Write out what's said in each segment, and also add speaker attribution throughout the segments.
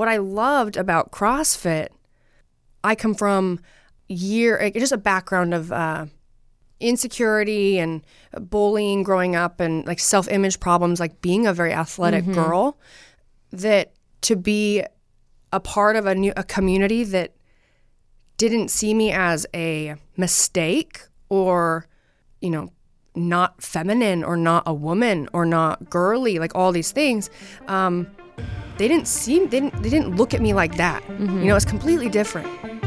Speaker 1: what I loved about CrossFit, I come from year just a background of uh, insecurity and bullying growing up and like self-image problems like being a very athletic girl that to be a part of a new a community that didn't see me as a mistake or you know not feminine or not a woman or not girly like all these things um, they didn't see they didn't, they didn't look at me like that. Mm-hmm. You know it's completely different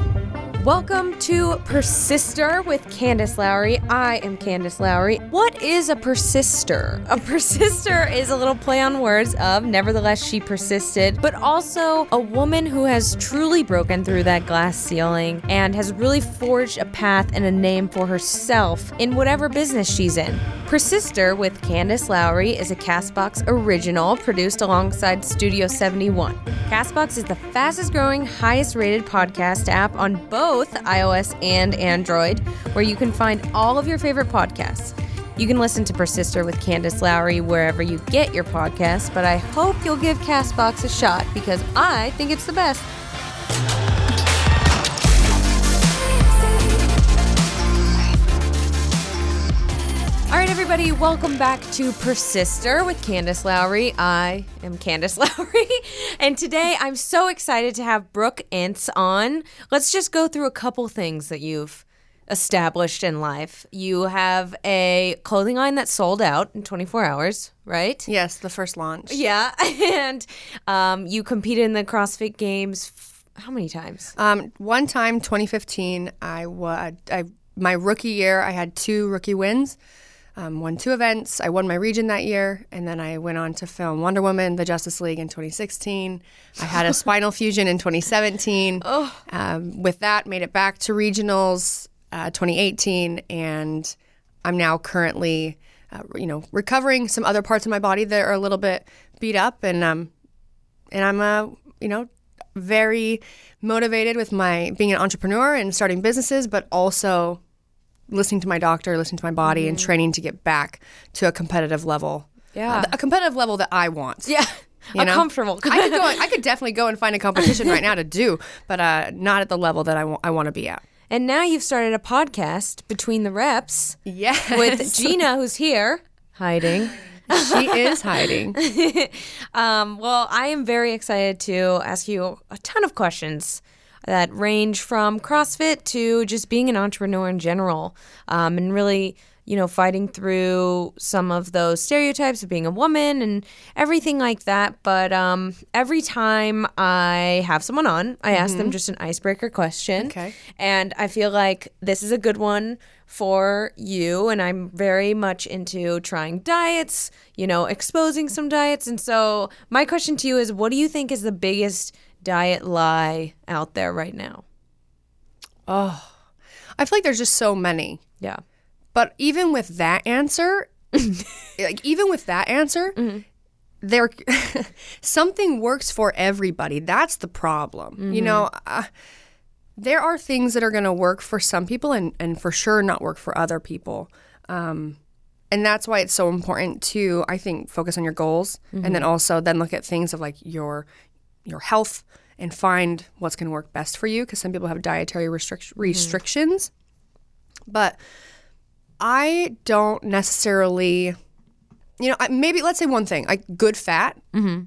Speaker 2: Welcome to Persister with Candace Lowry. I am Candace Lowry. What is a persister? A persister is a little play on words of nevertheless she persisted, but also a woman who has truly broken through that glass ceiling and has really forged a path and a name for herself in whatever business she's in. Persister with Candace Lowry is a Castbox original produced alongside Studio 71. Castbox is the fastest growing, highest rated podcast app on both iOS and Android, where you can find all of your favorite podcasts. You can listen to Persister with Candace Lowry wherever you get your podcasts, but I hope you'll give Castbox a shot because I think it's the best. All right, everybody, welcome back to Persister with Candace Lowry. I am Candace Lowry, and today I'm so excited to have Brooke Ence on. Let's just go through a couple things that you've established in life. You have a clothing line that sold out in 24 hours, right?
Speaker 1: yes the first launch
Speaker 2: Yeah, and um, you competed in the CrossFit Games. F- how many times?
Speaker 1: Um, one time, 2015, I wa- I my rookie year, I had two rookie wins. Um, won two events. I won my region that year, and then I went on to film Wonder Woman, the Justice League in 2016. I had a spinal fusion in 2017. Um, with that, made it back to regionals uh, 2018, and I'm now currently, uh, you know, recovering some other parts of my body that are a little bit beat up, and um, and I'm uh, you know very motivated with my being an entrepreneur and starting businesses, but also listening to my doctor, listening to my body, and training to get back to a competitive level.
Speaker 2: Yeah.
Speaker 1: Uh, a competitive level that I want.
Speaker 2: Yeah,
Speaker 1: You
Speaker 2: a
Speaker 1: know?
Speaker 2: comfortable.
Speaker 1: I could go. I could definitely go and find a competition right now to do, but uh, not at the level that I want. I want to be at.
Speaker 2: And now you've started a podcast between the reps
Speaker 1: Yes,
Speaker 2: with Gina, who's here hiding.
Speaker 1: she is hiding.
Speaker 2: Um, well, I am very excited to ask you a ton of questions that range from CrossFit to just being an entrepreneur in general, um, and really, you know, fighting through some of those stereotypes of being a woman and everything like that. But um, every time I have someone on, I ask them just an icebreaker question.
Speaker 1: Okay.
Speaker 2: And I feel like this is a good one for you. And I'm very much into trying diets, you know, exposing some diets. And so, my question to you is what do you think is the biggest diet lie out there right now?
Speaker 1: Oh, I feel like there's just so many.
Speaker 2: Yeah.
Speaker 1: But even with that answer, like even with that answer, there something works for everybody. That's the problem. You know, uh, there are things that are going to work for some people and and for sure not work for other people. Um, and that's why it's so important to I think focus on your goals and then also then look at things of like your your health and find what's going to work best for you because some people have dietary restric- mm-hmm. restrictions. But I don't necessarily, you know, maybe let's say one thing like good fat mm-hmm.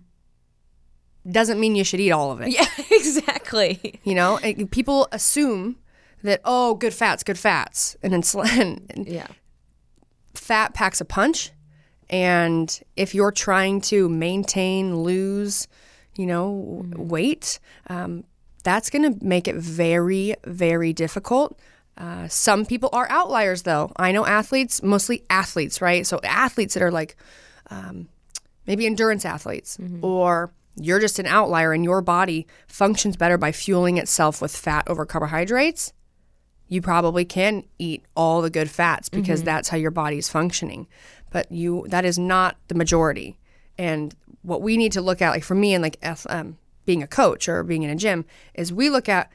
Speaker 1: doesn't mean you should eat all of it.
Speaker 2: Yeah, exactly.
Speaker 1: You know, people assume that, oh, good fats, good fats. And, and
Speaker 2: Yeah.
Speaker 1: fat packs a punch. And if you're trying to maintain, lose, you know, weight, um, that's going to make it very, very difficult. Uh, some people are outliers, though. I know athletes, mostly athletes, right? So athletes that are like um, maybe endurance athletes, or you're just an outlier and your body functions better by fueling itself with fat over carbohydrates you probably can eat all the good fats because that's how your body is functioning but you that is not the majority and what we need to look at like for me and like um, being a coach or being in a gym is we look at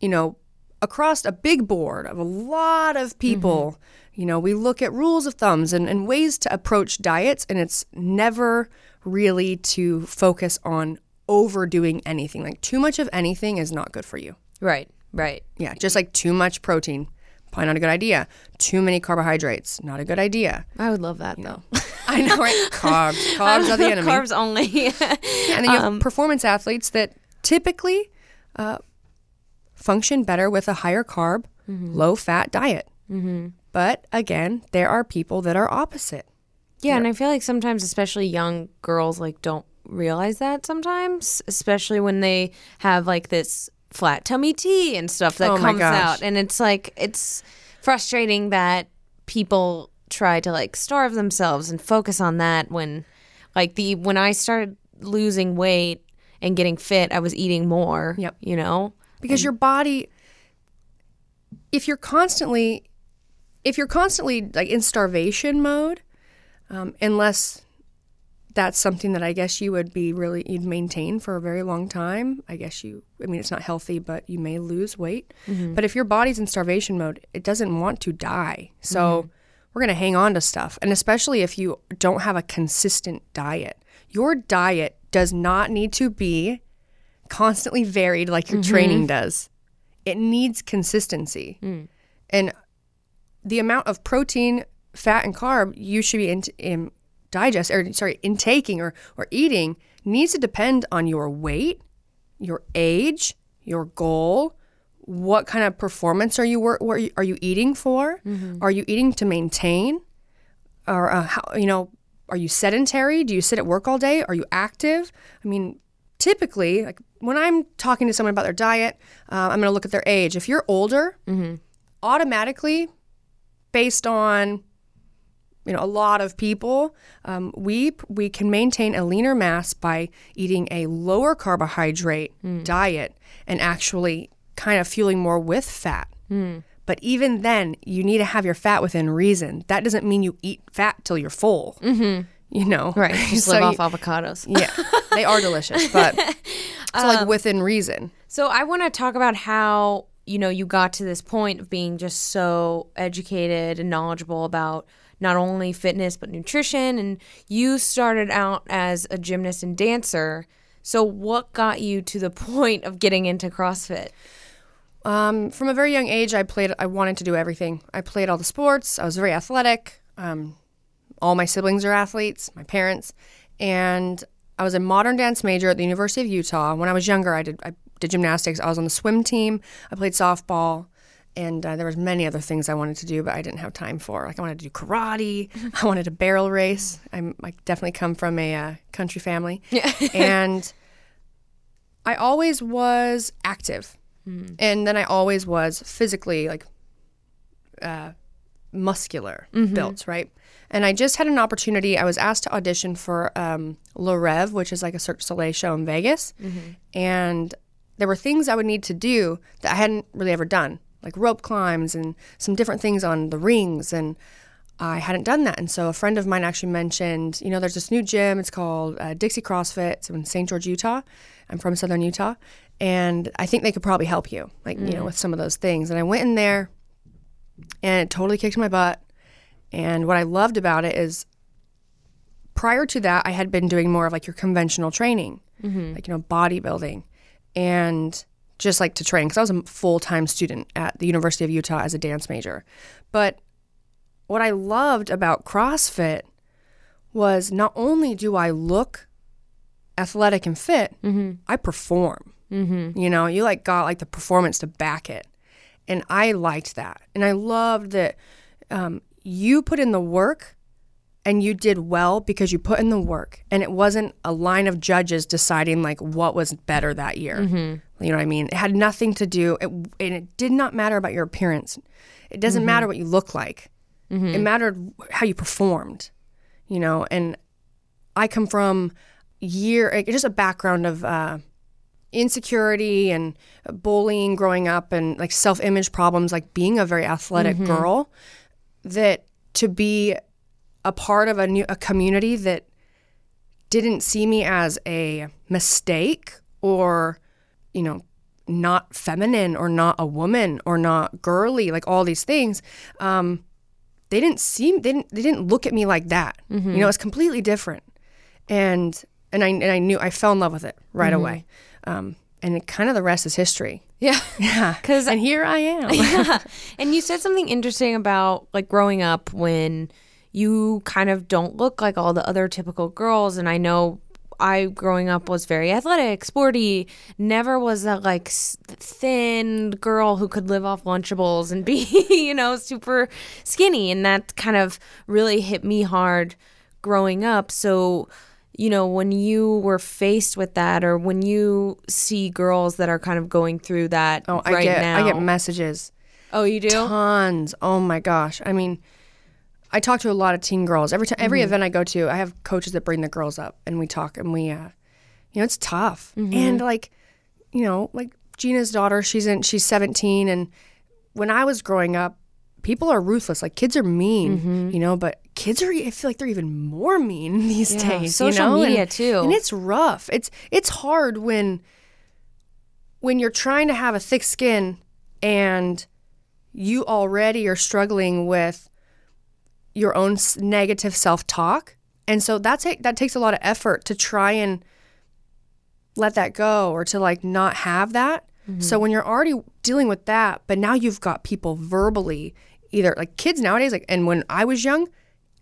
Speaker 1: you know across a big board of a lot of people you know we look at rules of thumbs and, and ways to approach diets and it's never really to focus on overdoing anything. Like too much of anything is not good for you.
Speaker 2: Right. Right.
Speaker 1: Yeah, just like too much protein, probably not a good idea. Too many carbohydrates, not a good idea.
Speaker 2: I would love that though.
Speaker 1: I know, right? Carbs, carbs are the enemy.
Speaker 2: Carbs only.
Speaker 1: Yeah, and then you have performance athletes that typically uh, function better with a higher carb, low fat diet. Mm-hmm. But again, there are people that are opposite.
Speaker 2: Yeah, and I feel like sometimes, especially young girls, like don't realize that sometimes, especially when they have like this flat tummy tea and stuff that
Speaker 1: Oh
Speaker 2: comes out, and it's like it's frustrating that people try to like starve themselves and focus on that when, like the when I started losing weight and getting fit, I was eating more.
Speaker 1: Yep.
Speaker 2: You know.
Speaker 1: because your body if you're constantly if you're constantly like in starvation mode um, unless that's something that i guess you would be really you'd maintain for a very long time. I guess you i mean it's not healthy but you may lose weight. Mm-hmm. But if your body's in starvation mode it doesn't want to die. So mm-hmm. we're going to hang on to stuff. And especially if you don't have a consistent diet your diet does not need to be constantly varied like your mm-hmm. training does. It needs consistency. Mm. And the amount of protein, fat, and carb you should be in, in digest or sorry, intaking or, or eating needs to depend on your weight, your age, your goal, what kind of performance are you wor- were you- are you eating for? Are you eating to maintain? Or uh, how you know are you sedentary? Do you sit at work all day? Are you active? I mean, typically, like when I'm talking to someone about their diet, uh, I'm going to look at their age. If you're older, automatically, based on you know a lot of people, um, we we can maintain a leaner mass by eating a lower carbohydrate diet and actually kind of fueling more with fat. But even then, you need to have your fat within reason. That doesn't mean you eat fat till you're full. Mm-hmm. You know,
Speaker 2: Right. Just
Speaker 1: So
Speaker 2: live
Speaker 1: you-
Speaker 2: off avocados.
Speaker 1: yeah, they are delicious, but so like within reason.
Speaker 2: So I want to talk about how you know you got to this point of being just so educated and knowledgeable about not only fitness but nutrition and you started out as a gymnast and dancer. So what got you to the point of getting into CrossFit?
Speaker 1: Um, from a very young age, I played. I wanted to do everything. I played all the sports. I was very athletic. Um, all my siblings are athletes. My parents, and I was a modern dance major at the University of Utah. When I was younger, I did I did gymnastics. I was on the swim team. I played softball, and uh, there was many other things I wanted to do, but I didn't have time for. Like I wanted to do karate. I wanted to barrel race. I'm I definitely come from a uh, country family, and I always was active. And then I always was physically like uh, muscular built, right? And I just had an opportunity. I was asked to audition for um, Le Rêve, which is like a Cirque du Soleil show in Vegas. And there were things I would need to do that I hadn't really ever done, like rope climbs and some different things on the rings. And I hadn't done that. And so a friend of mine actually mentioned, you know, there's this new gym. It's called uh, Dixie CrossFit. It's in St. George, Utah. I'm from Southern Utah. And I think they could probably help you, like, you know, with some of those things. And I went in there and it totally kicked my butt. And what I loved about it is prior to that, I had been doing more of like your conventional training, like, you know, bodybuilding and just like to train because I was a full time student at the University of Utah as a dance major. But what I loved about CrossFit was not only do I look athletic and fit, I perform. Mm-hmm. You know, you like got like the performance to back it. And I liked that. And I loved that um, you put in the work and you did well because you put in the work. And it wasn't a line of judges deciding like what was better that year. Mm-hmm. You know what I mean? It had nothing to do, it, and it did not matter about your appearance. It doesn't mm-hmm. matter what you look like. Mm-hmm. It mattered how you performed, you know. And I come from year, just a background of uh, insecurity and bullying growing up, and like self image problems, like being a very athletic girl. That to be a part of a new a community that didn't see me as a mistake or you know not feminine or not a woman or not girly like all these things um, they didn't see they didn't they didn't look at me like that you know it's completely different and and I and I knew I fell in love with it right away. Um, and it, kind of the rest is history.
Speaker 2: Yeah.
Speaker 1: Yeah,
Speaker 2: 'Cause-
Speaker 1: and here I am.
Speaker 2: yeah. And you said something interesting about like growing up when you kind of don't look like all the other typical girls. And I know I growing up was very athletic, sporty, never was that like thin girl who could live off Lunchables and be, you know, super skinny. And that kind of really hit me hard growing up. So, you know, when you were faced with that, or when you see girls that are kind of going through that
Speaker 1: Oh, I
Speaker 2: right
Speaker 1: get
Speaker 2: now,
Speaker 1: I get messages.
Speaker 2: oh, you do,
Speaker 1: tons. Oh my gosh. I mean, I talk to a lot of teen girls. Every time, every mm-hmm. event I go to, I have coaches that bring the girls up and we talk and we, uh, you know, it's tough. Mm-hmm. And like, you know, like Gina's daughter, she's in, she's 17. And when I was growing up, people are ruthless. Like kids are mean, mm-hmm. you know, but kids are, I feel like they're even more mean these
Speaker 2: Yeah,
Speaker 1: days.
Speaker 2: social
Speaker 1: you know?
Speaker 2: media
Speaker 1: And-
Speaker 2: too.
Speaker 1: And it's rough. It's, it's hard when, when you're trying to have a thick skin and you already are struggling with your own negative self-talk. And so that's it that takes a lot of effort to try and let that go or to like not have that. So when you're already dealing with that but now you've got people verbally either like kids nowadays like and when i was young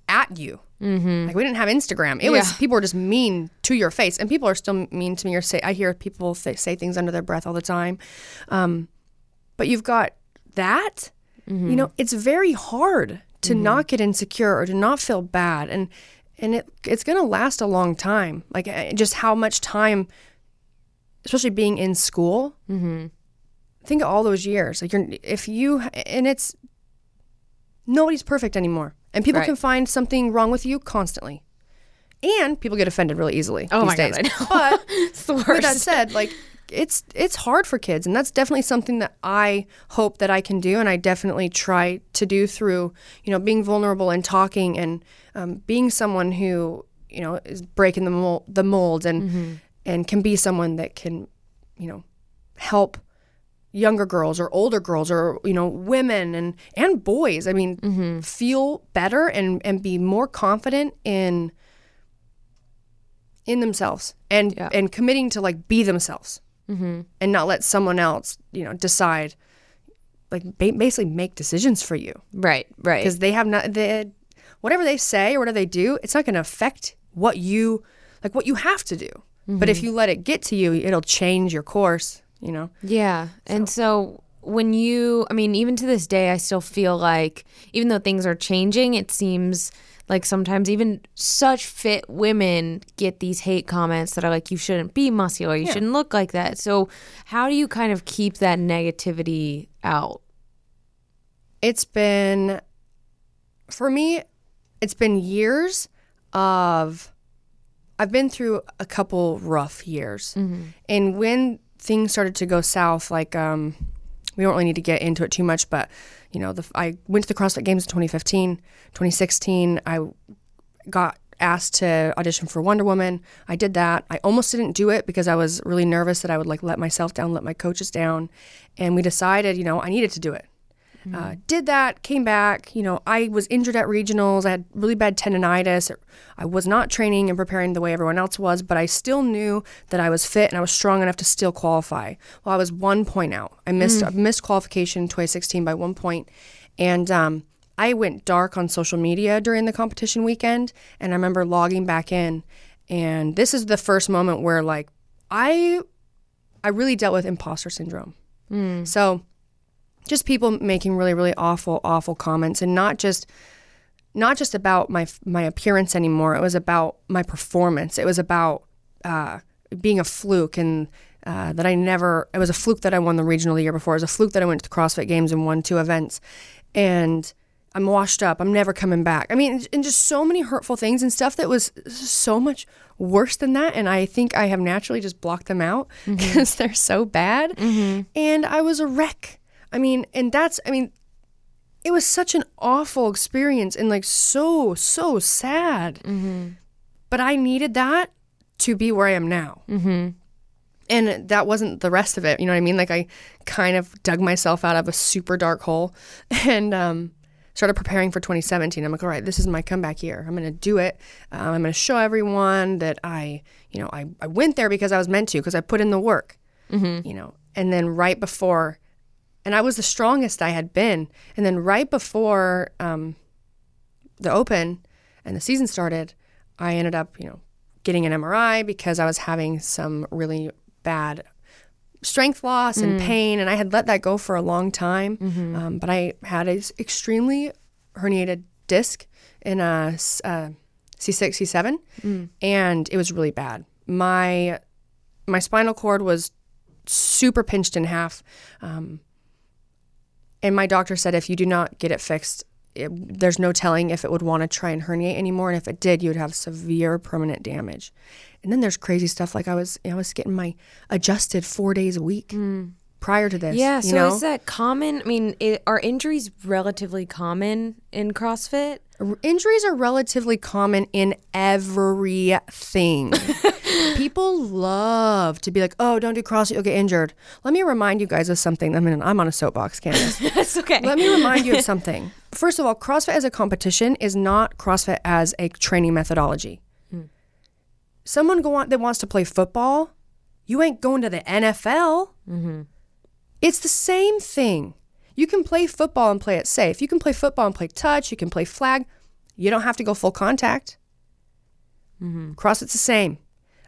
Speaker 1: at you. Mm-hmm. like we didn't have instagram. It was people were just mean to your face and people are still mean to me or say i hear people say, say things under their breath all the time. Um, but you've got that. You know it's very hard to not get insecure or to not feel bad. And and it it's going to last a long time. Like uh, just how much time especially being in school. Mm-hmm. think of all those years. Like you're if you and it's nobody's perfect anymore. And people
Speaker 2: Right.
Speaker 1: can find something wrong with you constantly. And people get offended really easily
Speaker 2: Oh
Speaker 1: these
Speaker 2: my God,
Speaker 1: days.
Speaker 2: I know.
Speaker 1: but with that said, like it's it's hard for kids, and that's definitely something that I hope that I can do, and I definitely try to do through you know being vulnerable and talking and um, being someone who you know is breaking the mold, the mold and and can be someone that can you know help younger girls or older girls or you know women and and boys. I mean feel better and and be more confident in in themselves and
Speaker 2: Yeah.
Speaker 1: and committing to like be themselves Mm-hmm. and not let someone else you know decide like ba- basically make decisions for you
Speaker 2: Right, right.
Speaker 1: because they have not they, whatever they say or whatever they do it's not going to affect what you like what you have to do but if mm-hmm. you let it get to you it'll change your course you know
Speaker 2: Yeah. And so when you, I mean, even to this day, I still feel like, even though things are changing, it seems like sometimes even such fit women get these hate comments that are like, you shouldn't be muscular, you shouldn't look like that. So, how do you kind of keep that negativity out?
Speaker 1: it's been for me it's been years of i've been through a couple rough years and when things started to go south like um we don't really need to get into it too much but you know the, i went to the crossfit games in 2015 2016 i got asked to audition for Wonder Woman. I did that. I almost didn't do it because I was really nervous that I would like let myself down, let my coaches down. And we decided, you know, I needed to do it. Uh, did that, came back. You know, I was injured at regionals. I had really bad tendonitis. I was not training and preparing the way everyone else was, but I still knew that I was fit and I was strong enough to still qualify. Well, I was one point out. I missed I missed qualification in 2016 by one point, and um, I went dark on social media during the competition weekend. And I remember logging back in, and this is the first moment where like I I really dealt with imposter syndrome. So just people making really really awful awful comments and not just not just about my my appearance anymore. It was about my performance. It was about uh, being a fluke and uh, that I never it was a fluke that I won the regional the year before. It was a fluke that I went to the CrossFit games and won two events. And I'm washed up. I'm never coming back. I mean and just so many hurtful things and stuff that was so much worse than that. And I think I have naturally just blocked them out because they're so bad. And I was a wreck I mean, and that's, I mean, it was such an awful experience and like so, so sad. But I needed that to be where I am now. Mm-hmm. And that wasn't the rest of it. You know what I mean? Like I kind of dug myself out of a super dark hole. And um, started preparing for 2017. I'm like, all right, this is my comeback year. I'm going to do it. Um, I'm going to show everyone that I, you know, I, I went there because I was meant to, because I put in the work,
Speaker 2: Mm-hmm.
Speaker 1: you know. And then right before, and I was the strongest I had been. And then right before um, the open and the season started, I ended up, you know, getting an MRI because I was having some really bad strength loss and pain, and I had let that go for a long time. Um, but I had an extremely herniated disc in a uh, C6, C7, and it was really bad. My my spinal cord was super pinched in half. Um, and my doctor said if you do not get it fixed, it, there's no telling if it would want to try and herniate anymore. And if it did, you would have severe permanent damage. And then there's crazy stuff like I was I was getting my adjusted four days a week mm. Prior to this.
Speaker 2: Yeah. So
Speaker 1: know?
Speaker 2: is that common? I mean, i are injuries relatively common in CrossFit?
Speaker 1: Injuries are relatively common in everything. People love to be like, "Oh, don't do CrossFit, you'll get injured." Let me remind you guys of something. I mean, I'm on a soapbox, Candace.
Speaker 2: That's okay.
Speaker 1: Let me remind you of something. First of all, CrossFit as a competition is not CrossFit as a training methodology. Hmm. Someone go on, that wants to play football, you ain't going to the NFL. Mm-hmm. It's the same thing. You can play football and play it safe. You can play football and play touch. You can play flag. You don't have to go full contact. Mm-hmm. CrossFit's the same.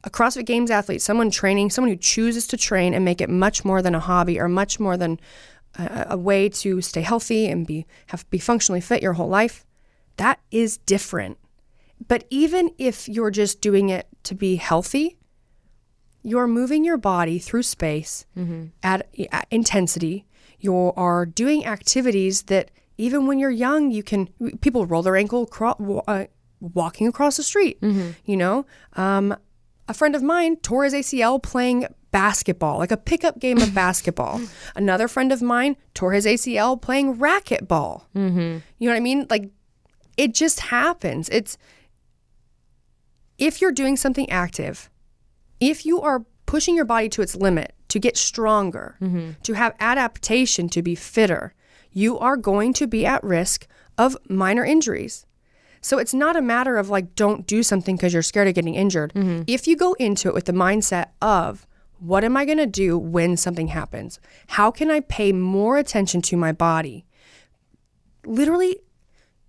Speaker 1: A CrossFit Games athlete, someone training, someone who chooses to train and make it much more than a hobby or much more than a, a way to stay healthy and be have be functionally fit your whole life, that is different. But even if you're just doing it to be healthy, you're moving your body through space at, at intensity. You are doing activities that even when you're young, you can. People roll their ankle cro- uh, walking across the street. You know, um, a friend of mine tore his ACL playing basketball, like a pickup game of basketball. Another friend of mine tore his ACL playing racquetball. Mm-hmm. You know what I mean? Like, it just happens. It's if you're doing something active, if you are pushing your body to its limit to get stronger, to have adaptation, to be fitter, you are going to be at risk of minor injuries. So it's not a matter of like, don't do something because you're scared of getting injured. Mm-hmm. If you go into it with the mindset of, what am I going to do when something happens? How can I pay more attention to my body? Literally,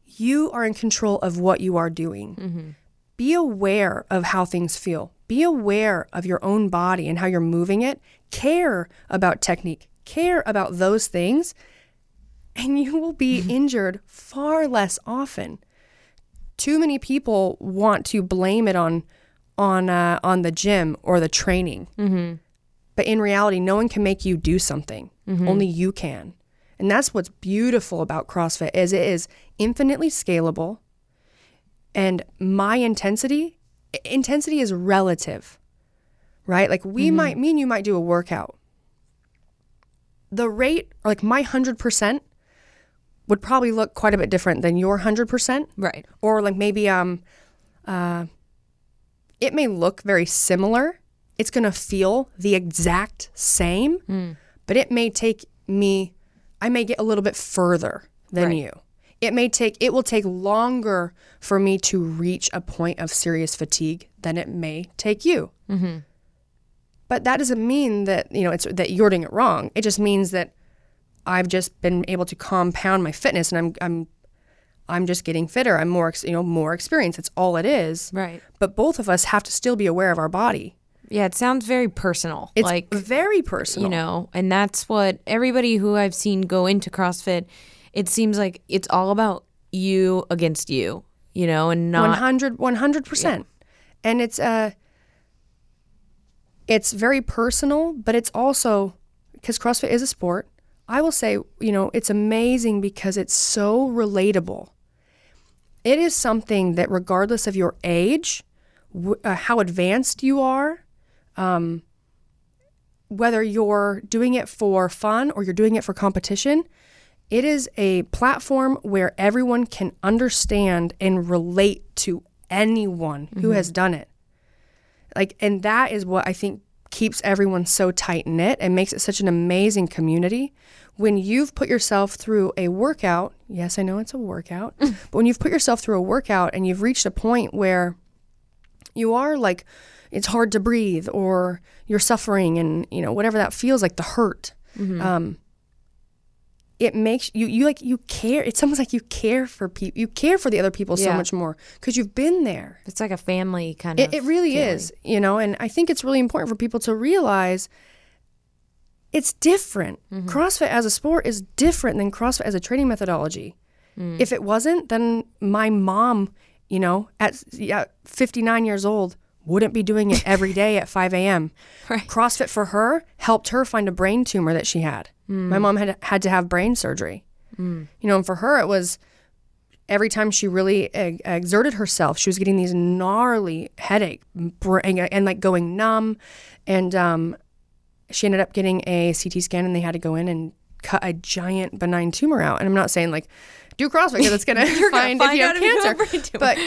Speaker 1: you are in control of what you are doing. Mm-hmm. Be aware of how things feel. Be aware of your own body and how you're moving it. Care about technique. Care about those things. And you will be injured far less often. Too many people want to blame it on on uh, on the gym or the training. But in reality, no one can make you do something. Only you can. And that's what's beautiful about CrossFit is it is infinitely scalable. And my intensity, intensity is relative, right? Like we might, me and you might do a workout. The rate, or like my 100%, would probably look quite a bit different than your 100%
Speaker 2: Right.
Speaker 1: or like maybe um uh it may look very similar it's going to feel the exact same but it may take me i may get a little bit further than
Speaker 2: Right.
Speaker 1: you it may take it will take longer for me to reach a point of serious fatigue than it may take you mm-hmm. but that doesn't mean that you know it's that you're doing it wrong it just means that i've just been able to compound my fitness and i'm i'm I'm just getting fitter. I'm more, you know, more experienced. It's all it is.
Speaker 2: Right.
Speaker 1: But both of us have to still be aware of our body.
Speaker 2: Yeah, it sounds very personal.
Speaker 1: It's
Speaker 2: like
Speaker 1: very personal.
Speaker 2: you know, and that's what everybody who I've seen go into CrossFit, it seems like it's all about you against you, you know, and not
Speaker 1: 100 100%. And it's uh it's very personal, but it's also because CrossFit is a sport. I will say, you know, it's amazing because it's so relatable. It is something that regardless of your age, w- uh, how advanced you are, um, whether you're doing it for fun or you're doing it for competition, it is a platform where everyone can understand and relate to anyone who has done it. Like, and that is what I think keeps everyone so tight knit and makes it such an amazing community. When you've put yourself through a workout, yes, I know it's a workout, but when you've put yourself through a workout and you've reached a point where you are like, it's hard to breathe or you're suffering and, you know, whatever that feels like, the hurt. Um, it makes you you like you care it's almost like you care for people you care for the other people so much more because you've been there
Speaker 3: It's like a family kind
Speaker 1: it,
Speaker 3: of.
Speaker 1: it really
Speaker 3: feeling.
Speaker 1: is you know and i think it's really important for people to realize it's different
Speaker 3: Mm-hmm.
Speaker 1: crossfit as a sport is different than crossfit as a training methodology
Speaker 3: Mm.
Speaker 1: if it wasn't then my mom you know at yeah, 59 years old wouldn't be doing it every day at 5 a.m
Speaker 3: Right.
Speaker 1: crossfit for her helped her find a brain tumor that she had
Speaker 3: Mm.
Speaker 1: my mom had had to have brain surgery you know and for her it was every time she really exerted herself, she was getting these gnarly headache and, and like going numb. And um, she ended up getting a CT scan, and they had to go in and cut a giant benign tumor out. And I'm not saying like do CrossFit because it's gonna
Speaker 3: gonna
Speaker 1: find,
Speaker 3: find
Speaker 1: if you have
Speaker 3: you
Speaker 1: cancer.
Speaker 3: have
Speaker 1: but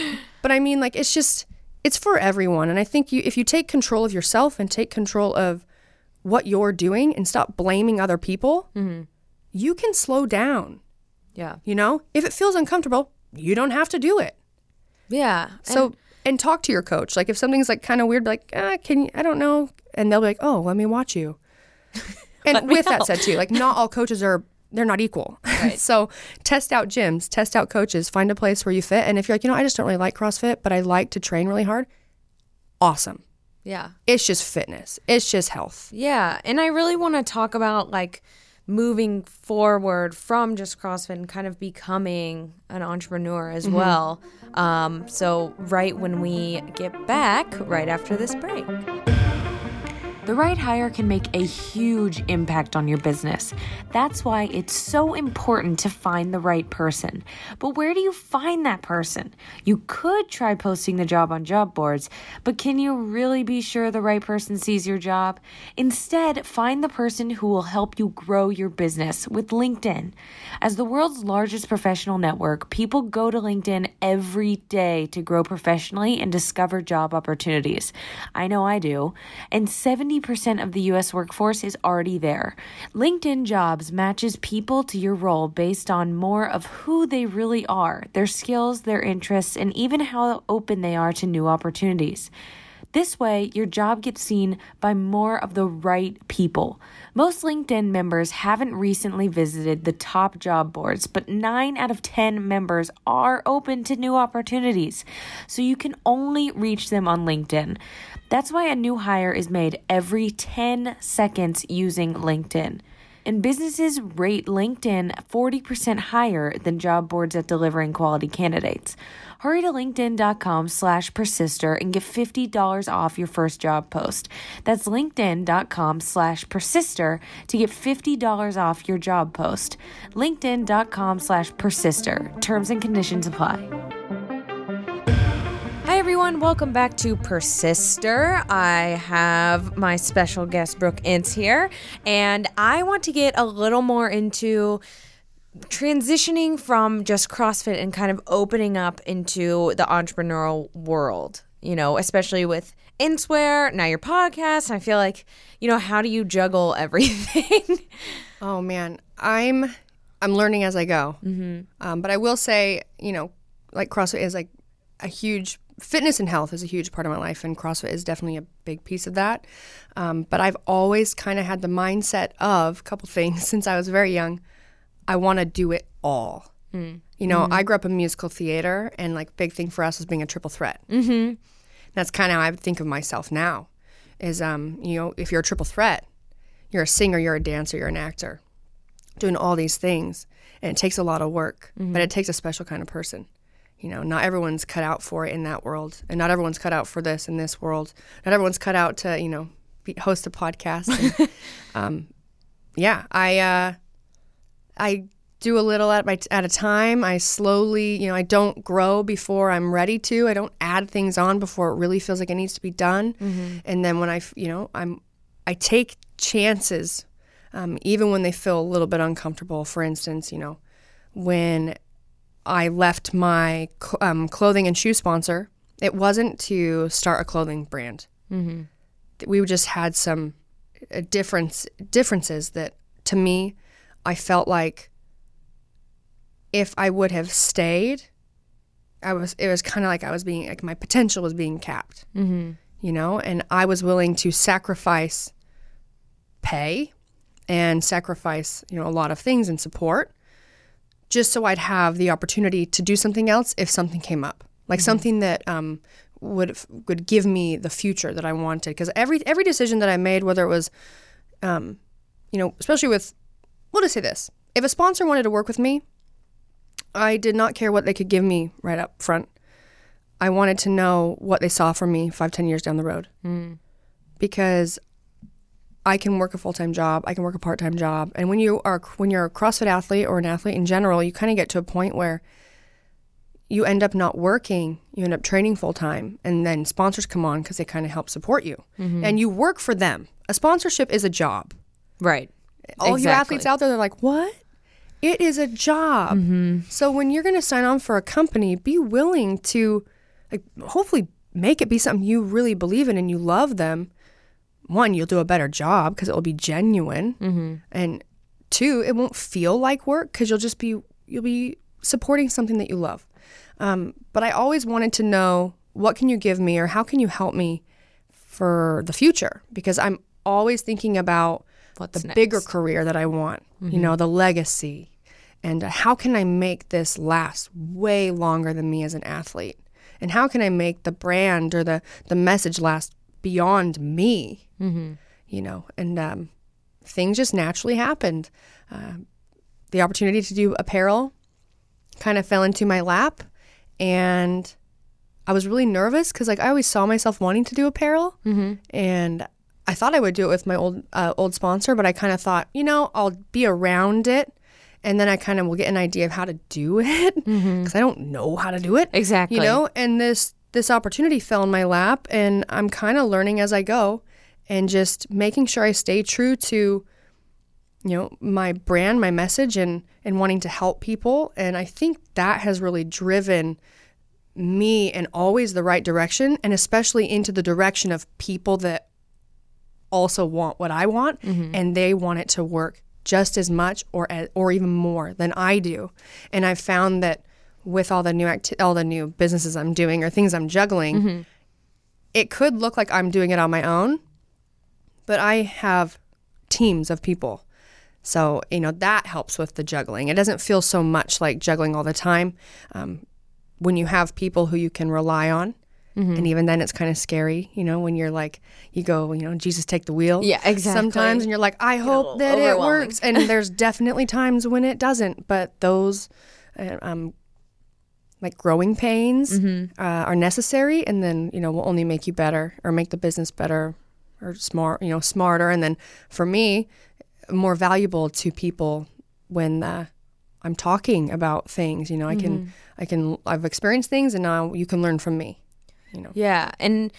Speaker 1: but I mean like it's just it's for everyone. And I think you if you take control of yourself and take control of what you're doing and stop blaming other people, you can slow down.
Speaker 3: Yeah.
Speaker 1: You know, if it feels uncomfortable, you don't have to do it.
Speaker 3: Yeah.
Speaker 1: So and talk to your coach. Like if something's like kind of weird, like, ah, can you? I don't know, and they'll be like, oh, let me watch you. And with that said, too, like not all coaches are they're not equal. Right. so test out gyms, test out coaches, find a place where you fit. And if you're like, you know, I just don't really like CrossFit, but I like to train really hard. Awesome.
Speaker 3: Yeah.
Speaker 1: It's just fitness. It's just health.
Speaker 3: Yeah, and I really want to talk about like moving forward from just CrossFit and kind of becoming an entrepreneur as well. Um, so right when we get back, right after this break.
Speaker 2: The right hire can make a huge impact on your business. That's why it's so important to find the right person. But where do you find that person? You could try posting the job on job boards, but can you really be sure the right person sees your job? Instead, find the person who will help you grow your business with LinkedIn. As the world's largest professional network, people go to LinkedIn every day to grow professionally and discover job opportunities. I know I do. And 70% of the US workforce is already there. LinkedIn Jobs matches people to your role based on more of who they really are, their skills, their interests, and even how open they are to new opportunities. This way, your job gets seen by more of the right people. Most LinkedIn members haven't recently visited the top job boards, but 9 out of 10 members are open to new opportunities. So you can only reach them on LinkedIn. That's why a new hire is made every 10 seconds using LinkedIn. And businesses rate LinkedIn 40% higher than job boards at delivering quality candidates. Hurry to linkedin.com slash persister and get $50 off your first job post. That's linkedin.com slash persister to get $50 off your job post. linkedin.com slash persister. Terms and conditions apply.
Speaker 3: Everyone, welcome back to Persister. I have my special guest Brooke Ence here, and I want to get a little more into transitioning from just CrossFit and kind of opening up into the entrepreneurial world. You know, especially with Inswear, now your podcast. I feel like, you know, how do you juggle everything?
Speaker 1: Oh man, I'm I'm learning as I go. Mm-hmm. Um, but I will say, you know, like CrossFit is like a huge fitness and health is a huge part of my life, and CrossFit is definitely a big piece of that. Um, but I've always kind of had the mindset of a couple things since I was very young. I want to do it all. You know, I grew up in musical theater, and like big thing for us was being a triple threat. Mm-hmm. That's kind of how I think of myself now. Is um, you know, if you're a triple threat, you're a singer, you're a dancer, you're an actor, doing all these things, and it takes a lot of work, but it takes a special kind of person. You know, not everyone's cut out for it in that world, and not everyone's cut out for this in this world. Not everyone's cut out to you know be, host a podcast. And, um, yeah, I uh, I do a little at my at a time. I slowly, you know, I don't grow before I'm ready to. I don't add things on before it really feels like it needs to be done. And then when I, you know, I'm I take chances, um, even when they feel a little bit uncomfortable. For instance, you know, when I left my cl- um, clothing and shoe sponsor, it wasn't to start a clothing brand. we just had some uh, difference differences that to me I felt like if I would have stayed, I was it was kind of like I was being like my potential was being capped, mm-hmm. you know, and I was willing to sacrifice pay and sacrifice you know a lot of things and support just so I'd have the opportunity to do something else if something came up, like something that um, would would give me the future that I wanted. Because every every decision that I made, whether it was, um, you know, especially with, we'll just say this: if a sponsor wanted to work with me, I did not care what they could give me right up front. I wanted to know what they saw from me five, ten years down the road, because I can work a full time job. I can work a part time job. And when you are when you're a CrossFit athlete or an athlete in general, you kind of get to a point where you end up not working. You end up training full time, and then sponsors come on because they kind of help support you, mm-hmm. and you work for them. A sponsorship is a job.
Speaker 2: Right.
Speaker 1: All you athletes out there, they're like, "What? It is a job." Mm-hmm. So when you're going to sign on for a company, be willing to, like, hopefully make it be something you really believe in and you love them. One, you'll do a better job because it will be genuine, and two, it won't feel like work because you'll just be you'll be supporting something that you love. Um, but I always wanted to know what can you give me or how can you help me for the future because I'm always thinking about
Speaker 2: What's
Speaker 1: the
Speaker 2: next?
Speaker 1: bigger career that I want, you know, the legacy. And how can I make this last way longer than me as an athlete? And how can I make the brand or the, the message last beyond me? Mm-hmm. You know, and um, things just naturally happened. Uh, the opportunity to do apparel kind of fell into my lap. And I was really nervous because, like, I always saw myself wanting to do apparel. Mm-hmm. And I thought I would do it with my old uh, old sponsor, but I kind of thought, you know, I'll be around it, and then I kind of will get an idea of how to do it because I don't know how to do it
Speaker 2: Exactly.
Speaker 1: You know, and this this opportunity fell in my lap, and I'm kind of learning as I go, and just making sure I stay true to, you know, my brand, my message, and and wanting to help people, and I think that has really driven me in always the right direction, and especially into the direction of people that also want what I want mm-hmm. and they want it to work just as much or or even more than I do. And I've found that with all the new acti- all the new businesses I'm doing or things I'm juggling, mm-hmm. it could look like I'm doing it on my own, but I have teams of people. So, you know, that helps with the juggling. It doesn't feel so much like juggling all the time. Um, when you have people who you can rely on,
Speaker 2: Mm-hmm.
Speaker 1: and even then it's kind of scary, you know, when you're like, you go, you know, Jesus, take the wheel.
Speaker 2: Yeah, exactly.
Speaker 1: Sometimes, and you're like, I hope that it works. And there's definitely times when it doesn't, but those, uh, um, like growing pains
Speaker 2: Mm-hmm.
Speaker 1: uh, are necessary, and then you know will only make you better or make the business better or smart, you know, smarter. And then for me, more valuable to people when uh, I'm talking about things. You know, I
Speaker 2: Mm-hmm.
Speaker 1: can, I can, I've experienced things, and now you can learn from me. You know.
Speaker 2: Yeah, and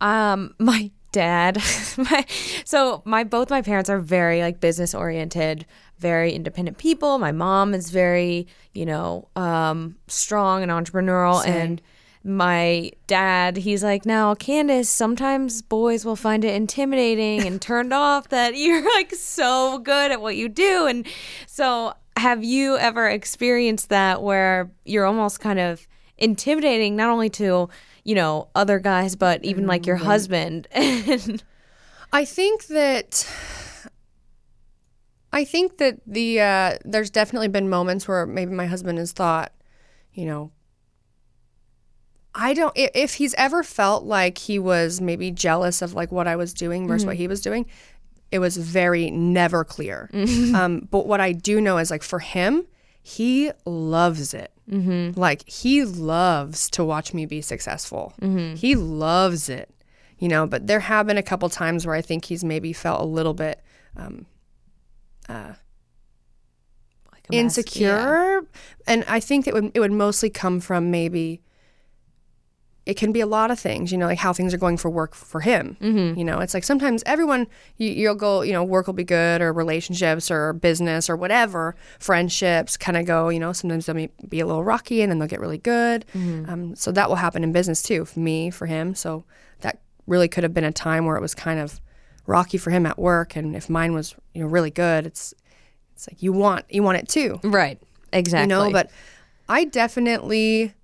Speaker 2: um, my dad, my, so my both my parents are very like business oriented, very independent people. My mom is very, you know, um, strong and entrepreneurial, and my dad, he's like, now Candace, sometimes boys will find it intimidating and turned off that you're like so good at what you do, and so have you ever experienced that where you're almost kind of intimidating not only to you know other guys but even like your husband? And
Speaker 1: I think that I think that the uh, there's definitely been moments where maybe my husband has thought, you know, I don't if he's ever felt like he was maybe jealous of like what I was doing versus mm-hmm. what he was doing, it was very never clear. Mm-hmm. Um, but what I do know is like for him, he loves it. Mm-hmm. Like he loves to watch me be successful. Mm-hmm. He loves it, you know. But there have been a couple times where I think he's maybe felt a little bit um, uh,
Speaker 2: Like a mess.
Speaker 1: insecure, and I think it would it would mostly come from maybe. It can be a lot of things, you know, like how things are going for work for him. Mm-hmm. You know, it's like sometimes everyone, you, you'll go, you know, work will be good, or relationships, or business, or whatever. Friendships kind of go, you know, sometimes they'll be- be a little rocky and then they'll get really good. Um, so that will happen in business too, for me, for him. So that really could have been a time where it was kind of rocky for him at work, and if mine was you know really good, it's it's like you want you want it too,
Speaker 2: Right. Exactly.
Speaker 1: you know. But I definitely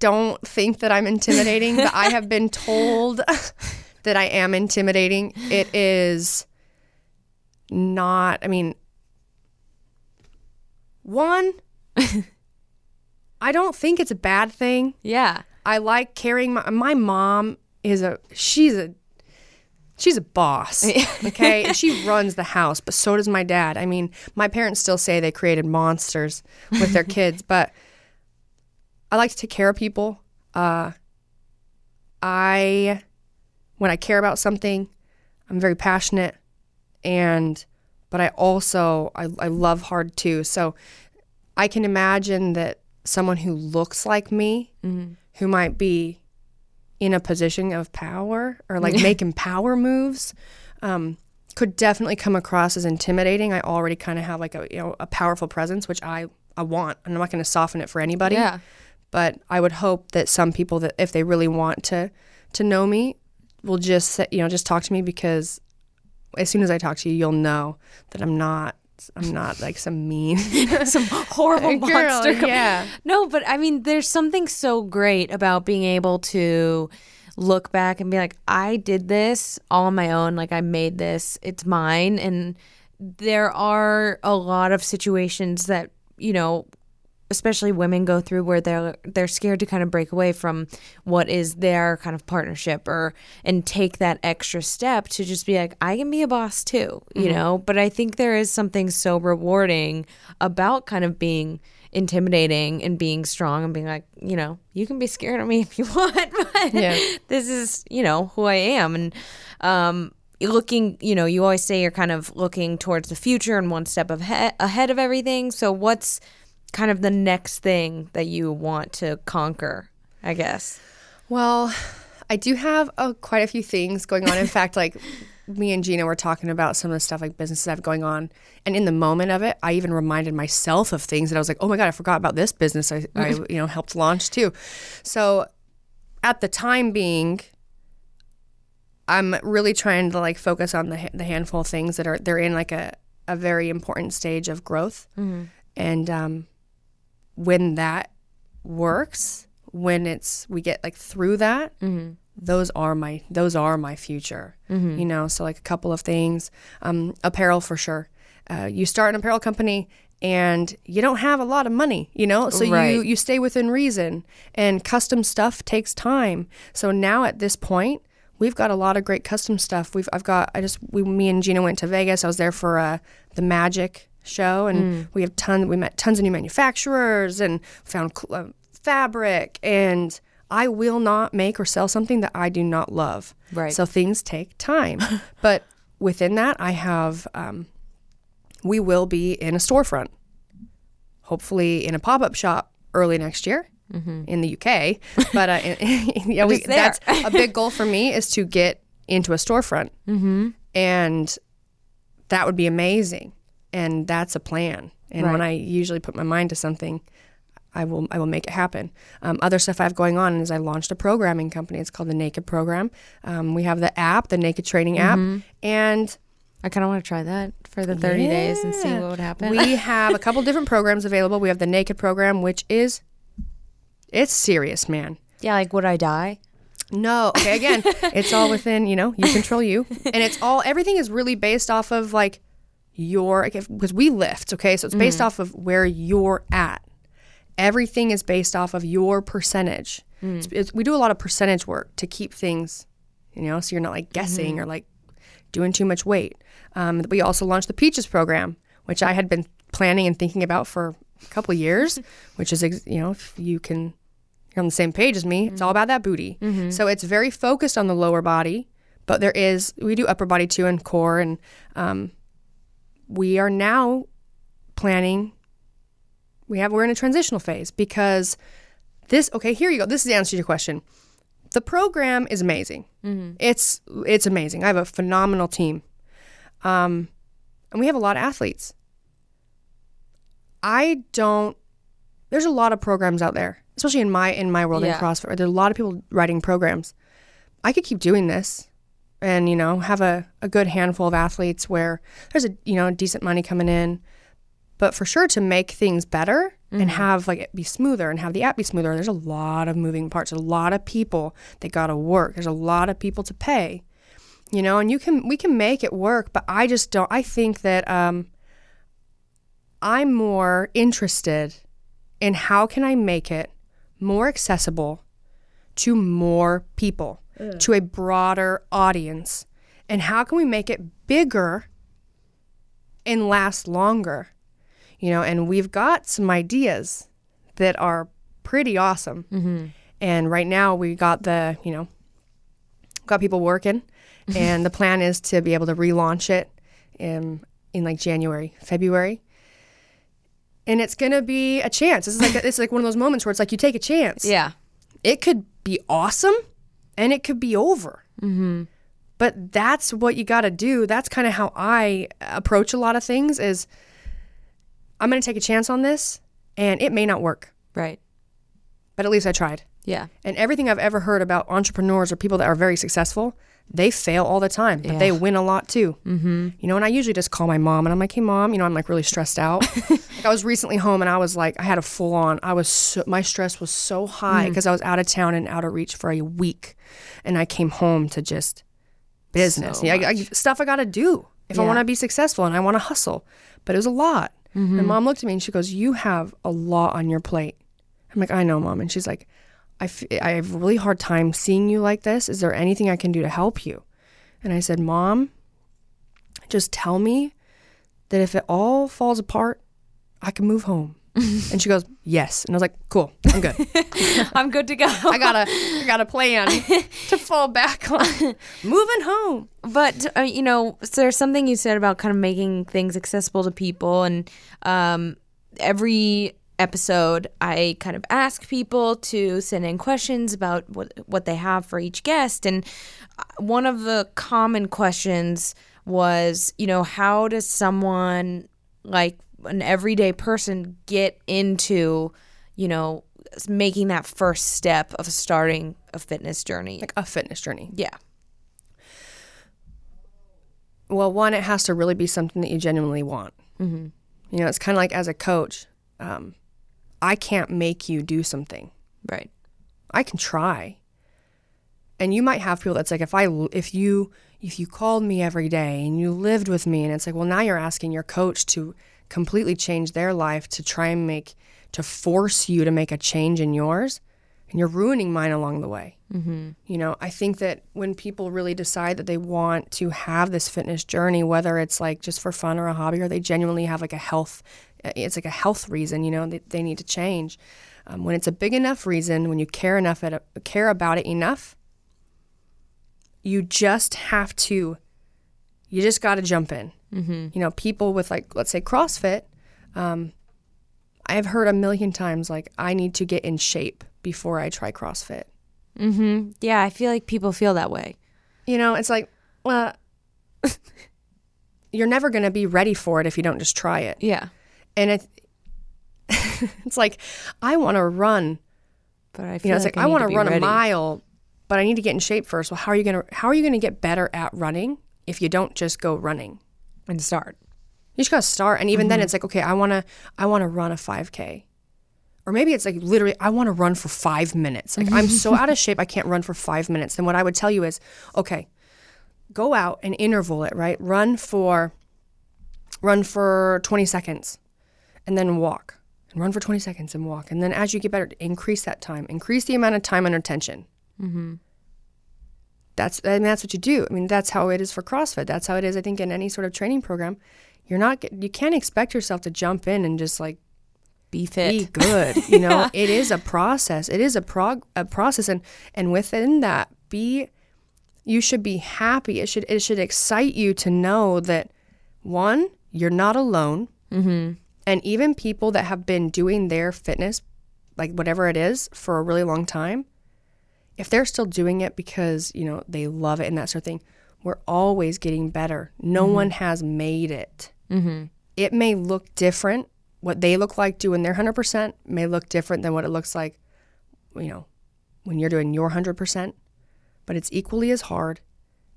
Speaker 1: don't think that I'm intimidating, but I have been told that I am intimidating. It is not. I mean, one. I don't think it's a bad thing.
Speaker 2: yeah.
Speaker 1: I like carrying my my mom is a she's a she's a boss. Okay? and she runs the house, but so does my dad. I mean, my parents still say they created monsters with their kids, but I like to take care of people. Uh I when I care about something, I'm very passionate and but I also I, I love hard too. So I can imagine that someone who looks like me, who might be in a position of power or like making power moves, um, could definitely come across as intimidating. I already kind of have like a you know a powerful presence, which I I want, and I'm not going to soften it for anybody.
Speaker 2: Yeah.
Speaker 1: But I would hope that some people that if they really want to to know me, will just say- you know just talk to me because as soon as I talk to you, you'll know that I'm not I'm not like some mean
Speaker 2: Some horrible
Speaker 1: Girl,
Speaker 2: monster.
Speaker 1: yeah.
Speaker 2: No, but I mean, there's something so great about being able to look back and be like, I did this all on my own. Like, I made this, it's mine. And there are a lot of situations that, you know, especially women go through where they're they're scared to kind of break away from what is their kind of partnership or and take that extra step to just be like I can be a boss too, you know? But I think there is something so rewarding about kind of being intimidating and being strong and being like, you know, you can be scared of me if you want, but
Speaker 1: Yeah.
Speaker 2: this is, you know, who I am and um looking, you know, you always say you're kind of looking towards the future and one step ahead ahead of everything. So what's kind of the next thing that you want to conquer, I guess.
Speaker 1: Well, I do have uh, quite a few things going on. In fact, like me and Gina were talking about some of the stuff like businesses I have going on, and in the moment of it, I even reminded myself of things that I was like, "Oh my god, I forgot about this business I, I you know helped launch too." So, at the time being, I'm really trying to like focus on the the handful of things that are they're in like a a very important stage of growth, and um, when that works, when it's we get like through that, those are my those are my future. You know, so like a couple of things, um, apparel for sure. Uh, you start an apparel company and you don't have a lot of money, you know, so you you stay within reason. And custom stuff takes time. So now at this point, we've got a lot of great custom stuff. We've I've got I just we me and Gina went to Vegas. I was there for uh, the Magic show, and we have ton we met tons of new manufacturers and found cl- uh, fabric and. I will not make or sell something that I do not love.
Speaker 2: Right.
Speaker 1: So things take time. but within that, I have, um, we will be in a storefront, hopefully in a pop up shop early next year. In the UK, but uh, yeah, we, that's a big goal for me is to get into a storefront, mm-hmm. and that would be amazing. And that's a plan. And when I usually put my mind to something, I will I will make it happen. Um, other stuff I have going on is I launched a programming company. It's called the Naked Program. Um, we have the app, the Naked Training app, and
Speaker 2: I kind of want to try that for the 30 days and see what would happen.
Speaker 1: we have a couple different programs available. We have the Naked Program, which is it's serious, man.
Speaker 2: yeah, like would I die?
Speaker 1: No, okay, again, it's all within, you know, you control you. And it's all, everything is really based off of like your, because we lift, okay? So it's based mm. off of where you're at. Everything is based off of your percentage. Mm. It's, it's, we do a lot of percentage work to keep things, you know, so you're not like mm-hmm. guessing or like doing too much weight. Um, we also launched the Peaches program, which I had been planning and thinking about for a couple years, which is, ex- you know, if you can you're on the same page as me. It's mm-hmm. all about that booty. Mm-hmm. So it's very focused on the lower body, but there is we do upper body too and core, and um, we are now planning. We have we're in a transitional phase because this. Okay, here you go. This is the answer to your question. The program is amazing. It's it's amazing. I have a phenomenal team, um, and we have a lot of athletes. I don't there's a lot of programs out there, especially in my in my world
Speaker 2: Yeah.
Speaker 1: in CrossFit. There's a lot of people writing programs, I could keep doing this and, you know, have a, a good handful of athletes where there's a, you know, decent money coming in. But for sure to make things better and have like it be smoother and have the app be smoother, there's a lot of moving parts, a lot of people that got to work. There's a lot of people to pay, you know, and you can, we can make it work, but I just don't, I think that, um, I'm more interested in how can I make it more accessible to more people, to a broader audience, and how can we make it bigger and last longer? You know, and we've got some ideas that are pretty awesome. Mm-hmm. And right now we got the, you know, got people working, and the plan is to be able to relaunch it in in like January, February. And it's gonna be a chance. This is like it's like one of those moments where it's like you take a chance.
Speaker 2: Yeah.
Speaker 1: It could be awesome, and it could be over. Mm-hmm. But that's what you got to do. That's kind of how I approach a lot of things. Is I'm gonna take a chance on this, and it may not work,
Speaker 2: Right.
Speaker 1: but at least I tried.
Speaker 2: Yeah.
Speaker 1: And everything I've ever heard about entrepreneurs or people that are very successful, they fail all the time, but they win a lot too. Mm-hmm. You know, and I usually just call my mom and I'm like, hey, mom, you know, I'm like really stressed out. like I was recently home and I was like, I had a full on, I was, so, my stress was so high because I was out of town and out of reach for a week. And I came home to just business,
Speaker 2: So
Speaker 1: yeah, I, I, stuff I got to do if I want to be successful and I want to hustle. But it was a lot. And mom looked at me and she goes, You have a lot on your plate. I'm like, I know, mom. And she's like, I, f- I have a really hard time seeing you like this. Is there anything I can do to help you? And I said, Mom, just tell me that if it all falls apart, I can move home. and she goes, Yes. And I was like, Cool, I'm good.
Speaker 2: I'm good to go.
Speaker 1: I got a, I got a plan to fall back on. Moving home.
Speaker 2: But uh, you know, so there's something you said about kind of making things accessible to people, and um, every episode, I kind of ask people to send in questions about what what they have for each guest, and uh, one of the common questions was, you know, how does someone like an everyday person get into, you know, making that first step of starting a fitness journey?
Speaker 1: Like a fitness journey.
Speaker 2: yeah.
Speaker 1: Well, one, it has to really be something that you genuinely want. Mm-hmm. You know, it's kind of like as a coach, um, I can't make you do something.
Speaker 2: Right.
Speaker 1: I can try. And you might have people that's like, if I, if you, if you called me every day and you lived with me, and it's like, well, now you're asking your coach to completely change their life to try and make, to force you to make a change in yours, and you're ruining mine along the way. Mm-hmm. You know, I think that when people really decide that they want to have this fitness journey, whether it's like just for fun or a hobby, or they genuinely have like a health, it's like a health reason, you know, they, they need to change. Um, when it's a big enough reason, when you care enough at care about it enough, you just have to, you just got to jump in. Mm-hmm. You know, people with like, let's say CrossFit, um, I've heard a million times like, I need to get in shape before I try CrossFit.
Speaker 2: Mm-hmm. Yeah, I feel like people feel that way.
Speaker 1: You know, it's like, well, you're never going to be ready for it if you don't just try it.
Speaker 2: Yeah.
Speaker 1: And it, it's like, I want to run.
Speaker 2: But I feel
Speaker 1: You know, it's
Speaker 2: like,
Speaker 1: like, I,
Speaker 2: need
Speaker 1: want
Speaker 2: to
Speaker 1: run
Speaker 2: ready.
Speaker 1: a mile, but I need to get in shape first. Well, how are you going to how are you going to get better at running if you don't just go running?
Speaker 2: and start.
Speaker 1: You just got to start. And even then mm-hmm. it's like, okay, I want to I want to run a 5k. Or maybe it's like literally I want to run for 5 minutes. Like I'm so out of shape I can't run for 5 minutes. Then what I would tell you is, okay, go out and interval it, right? Run for run for 20 seconds and then walk. And run for 20 seconds and walk. And then as you get better, increase that time. Increase the amount of time under tension. That's I mean, that's what you do. I mean, that's how it is for CrossFit. That's how it is, I think, in any sort of training program. You're not you can't expect yourself to jump in and just like
Speaker 2: Be fit.
Speaker 1: be good. You know, it is a process. It is a prog a process, and and within that, be you should be happy. It should it should excite you to know that one, you're not alone, mm-hmm. And even people that have been doing their fitness, like whatever it is, for a really long time, if they're still doing it because you know they love it and that sort of thing, we're always getting better. No mm-hmm. one has made it. Mm-hmm. It may look different. What they look like doing their hundred percent may look different than what it looks like, you know, when you're doing your hundred percent. but it's equally as hard.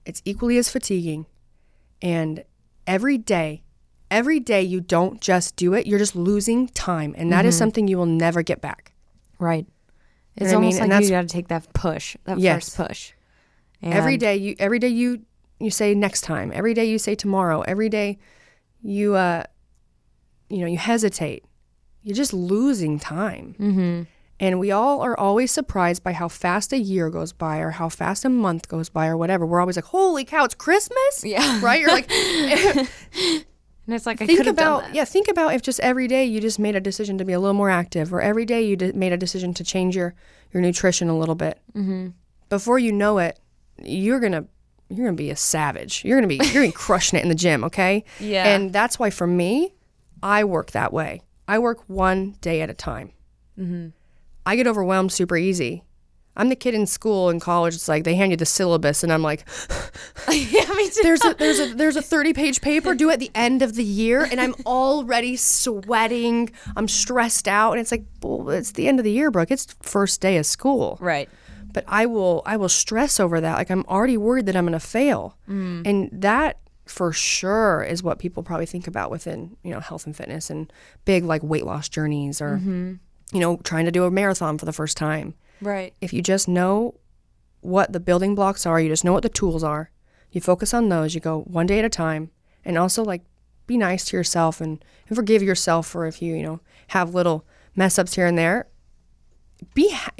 Speaker 1: It's equally as fatiguing. And every day, every day you don't just do it, you're just losing time. And that is something you will never get back.
Speaker 2: Right. It's
Speaker 1: what I
Speaker 2: almost
Speaker 1: mean? And
Speaker 2: like you got to take that push, that
Speaker 1: Yes.
Speaker 2: first push.
Speaker 1: every
Speaker 2: And-
Speaker 1: day you every day you you say next time. Every day you say tomorrow. Every day you uh you know, you hesitate. You're just losing time. Mm-hmm. And we all are always surprised by how fast a year goes by or how fast a month goes by or whatever. We're always like, holy cow, it's Christmas?
Speaker 2: Yeah.
Speaker 1: Right? You're like,
Speaker 2: And it's like I
Speaker 1: think
Speaker 2: could have done
Speaker 1: about
Speaker 2: that.
Speaker 1: yeah think about if just every day you just made a decision to be a little more active or every day you did, made a decision to change your your nutrition a little bit mm-hmm. before you know it you're gonna you're gonna be a savage you're gonna be you're gonna be crushing it in the gym okay
Speaker 2: Yeah.
Speaker 1: and that's why for me i work that way i work one day at a time
Speaker 2: Mm-hmm.
Speaker 1: i get overwhelmed super easy i'm the kid in school in college it's like they hand you the syllabus and i'm like
Speaker 2: yeah, me too.
Speaker 1: there's a there's a there's a 30 page paper due at the end of the year and i'm already sweating. I'm stressed out and it's like well, it's the end of the year brooke. It's first day of school.
Speaker 2: Right.
Speaker 1: but i will i will stress over that. Like i'm already worried that i'm going to fail mm. and that for sure is what people probably think about within you know health and fitness and big like weight loss journeys or mm-hmm. you know trying to do a marathon for the first time
Speaker 2: Right.
Speaker 1: if you just know what the building blocks are, you just know what the tools are, you focus on those, you go one day at a time, and also like be nice to yourself and, and forgive yourself for if you, you know, have little mess ups here and there. Be ha-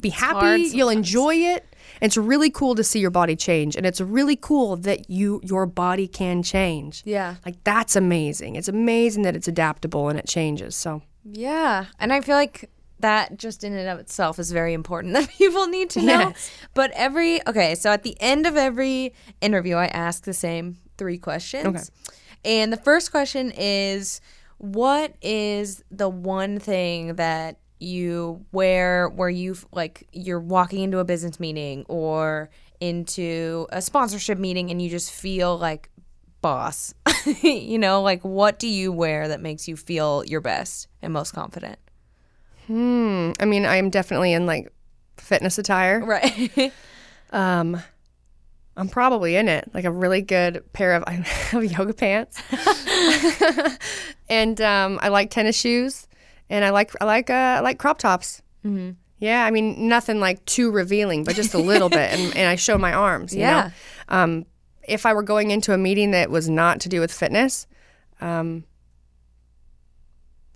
Speaker 1: be happy, you'll enjoy it. It's really cool to see your body change and it's really cool that you your body can change.
Speaker 2: Yeah.
Speaker 1: Like that's amazing. It's amazing that it's adaptable and it changes. So
Speaker 2: Yeah. And I feel like that just in and of itself is very important that people need to know.
Speaker 1: Yes.
Speaker 2: But every, okay, so at the end of every interview, I ask the same three questions.
Speaker 1: Okay.
Speaker 2: And the first question is what is the one thing that you wear where you like you're walking into a business meeting or into a sponsorship meeting and you just feel like boss you know like what do you wear that makes you feel your best and most confident
Speaker 1: I mean, I am definitely in like fitness attire.
Speaker 2: right
Speaker 1: Um, I'm probably in it, like a really good pair of, I have yoga pants, and um, I like tennis shoes, and I like I like uh, I like crop tops. Mm-hmm. Yeah, I mean nothing like too revealing, but just a little bit, and, and I show my arms. You
Speaker 2: Yeah.
Speaker 1: know? Um, if I were going into a meeting that was not to do with fitness, um,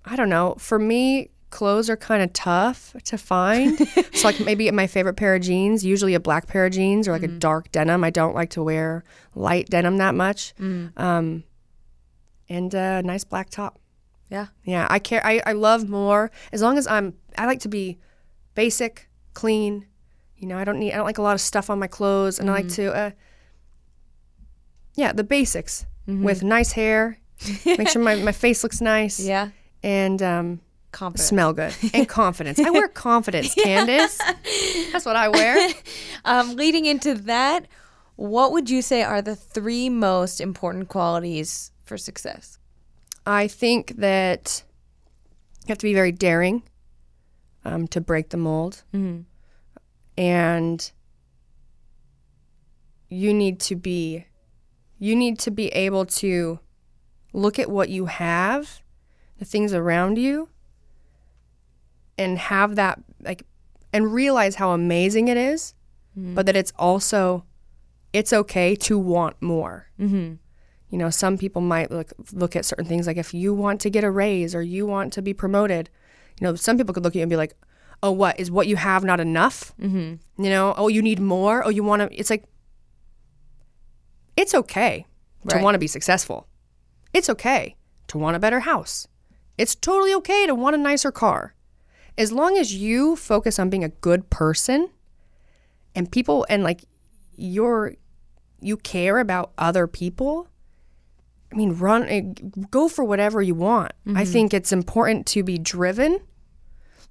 Speaker 1: I don't know. For me, clothes are kind of tough to find. so, like maybe my favorite pair of jeans, usually a black pair of jeans or like a dark denim. I don't like to wear light denim that much. Um, and a nice black top.
Speaker 2: yeah
Speaker 1: Yeah, I care. I, I love more as long as I'm. I like to be basic, clean. You know, I don't need. I don't like a lot of stuff on my clothes, and I like to. Uh, yeah, the basics with nice hair. Make sure my, my face looks nice
Speaker 2: yeah
Speaker 1: and um,
Speaker 2: confident
Speaker 1: smell good and confidence. I wear confidence, Candace. That's what I wear.
Speaker 2: um leading into that what would you say are the three most important qualities for success
Speaker 1: I think that you have to be very daring um, to break the mold. And you need to be you need to be able to look at what you have, the things around you, and have that like and realize how amazing it is, but that it's also it's okay to want more. You know, some people might look look at certain things like if you want to get a raise or you want to be promoted. You know, some people could look at you and be like, "Oh, what is what you have not enough?" Mm-hmm. You know, "Oh, you need more." Oh, you want to. It's like it's okay to want to be successful. It's okay to want a better house. It's totally okay to want a nicer car. As long as you focus on being a good person and people and like you're you care about other people, I mean, run, eh, go for whatever you want. I think it's important to be driven.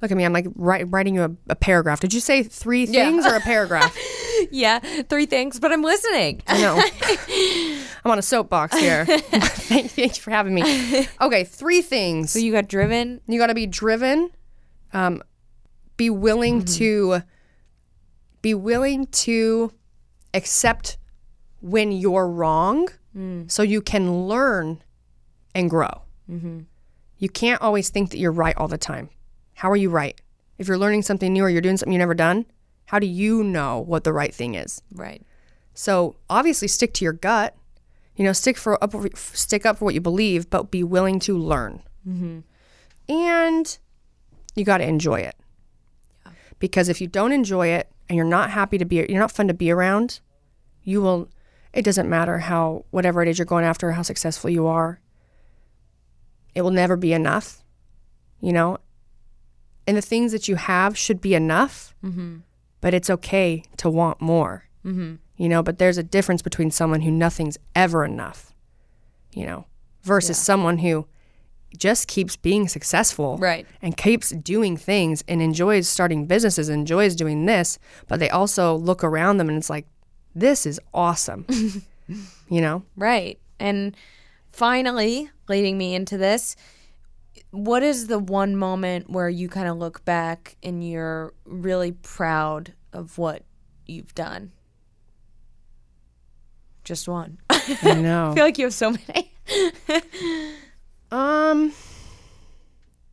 Speaker 1: Look at me, I'm like write, writing you a, a paragraph. Did you say three things or a paragraph?
Speaker 2: yeah three things but i'm listening
Speaker 1: I know. I'm on a soapbox here. Thank you for having me. Okay, three things.
Speaker 2: so you got driven
Speaker 1: You got to be driven, um, be willing mm-hmm. to be willing to accept when you're wrong mm. so you can learn and grow. Mm-hmm. You can't always think that you're right all the time. How are you right? If you're learning something new or you're doing something you've never done, how do you know what the right thing is?
Speaker 2: Right.
Speaker 1: So obviously, stick to your gut. You know, stick for up, stick up for what you believe, but be willing to learn. Mm-hmm. And you got to enjoy it. Because if you don't enjoy it and you're not happy to be, you're not fun to be around, you will. It doesn't matter how whatever it is you're going after, how successful you are. It will never be enough. You know, and the things that you have should be enough. Mm-hmm. But it's okay to want more mm-hmm. you know but there's a difference between someone who nothing's ever enough you know versus someone who just keeps being successful
Speaker 2: Right.
Speaker 1: and keeps doing things and enjoys starting businesses enjoys doing this but they also look around them and it's like this is awesome you know
Speaker 2: Right. And finally, leading me into this, what is the one moment where you kind of look back and you're really proud of what you've done? Just one. I
Speaker 1: i know
Speaker 2: feel like you have so many.
Speaker 1: Um,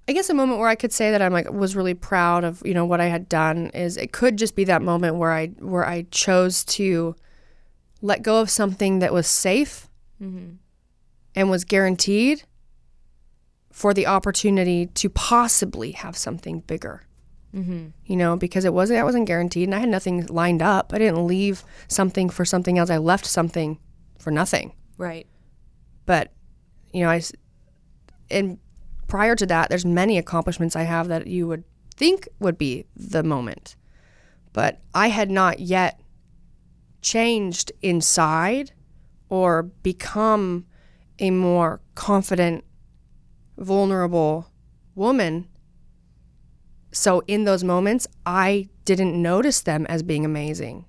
Speaker 1: I guess a moment where I could say that I'm like was really proud of you know what I had done is it could just be that moment where I where I chose to let go of something that was safe and was guaranteed for the opportunity to possibly have something bigger. You know, because it wasn't that wasn't guaranteed, and I had nothing lined up. I didn't leave something for something else. I left something for nothing
Speaker 2: Right.
Speaker 1: but you know i and prior to that there's many accomplishments i have that you would think would be the moment. But i had not yet changed inside or become a more confident vulnerable woman. So in those moments i didn't notice them as being amazing.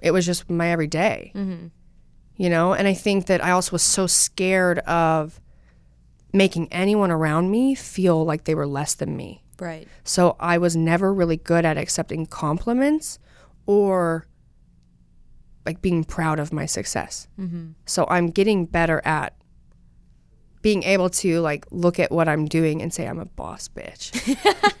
Speaker 1: It was just my everyday. Mm-hmm. You know and i think that i also was so scared of making anyone around me feel like they were less than me
Speaker 2: Right.
Speaker 1: so i was never really good at accepting compliments or like being proud of my success mm-hmm. so i'm getting better at being able to like look at what i'm doing and say i'm a boss bitch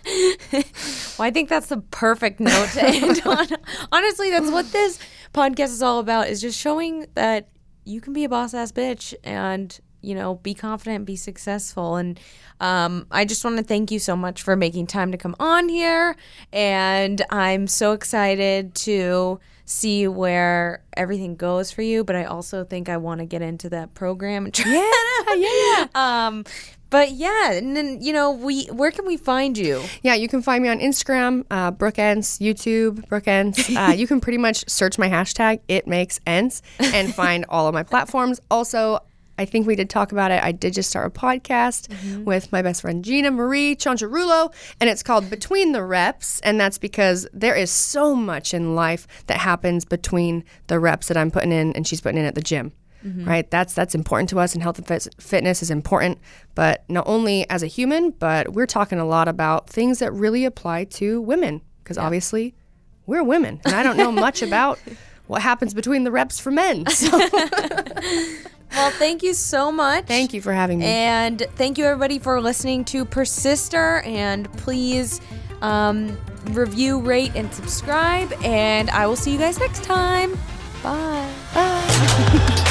Speaker 2: Well, I think that's the perfect note to end on. Honestly, that's what this podcast is all about is just showing that you can be a boss ass bitch and, you know, be confident, be successful. And um, I just want to thank you so much for making time to come on here. And I'm so excited to see where everything goes for you. But I also think I want to get into that program try
Speaker 1: yeah yeah
Speaker 2: um, but yeah, and then you know, we where can we find you?
Speaker 1: Yeah, you can find me on Instagram, uh, Brooke Ence, YouTube, Brooke Ence. Uh, you can pretty much search my hashtag, it makes ends, and find all of my platforms. Also, I think we did talk about it. I did just start a podcast mm-hmm. with my best friend Gina Marie Chancharulo, and it's called Between the Reps. And that's because there is so much in life that happens between the reps that I'm putting in and she's putting in at the gym mm-hmm. right? That's that's important to us, and health and fit- fitness is important. But not only as a human, but we're talking a lot about things that really apply to women, because obviously we're women, and I don't know much about what happens between the reps for men. So
Speaker 2: Well, thank you so much.
Speaker 1: thank you for having me.
Speaker 2: And thank you everybody for listening to Persister. And please um, review, rate, and subscribe. And I will see you guys next time. Bye.
Speaker 1: Bye.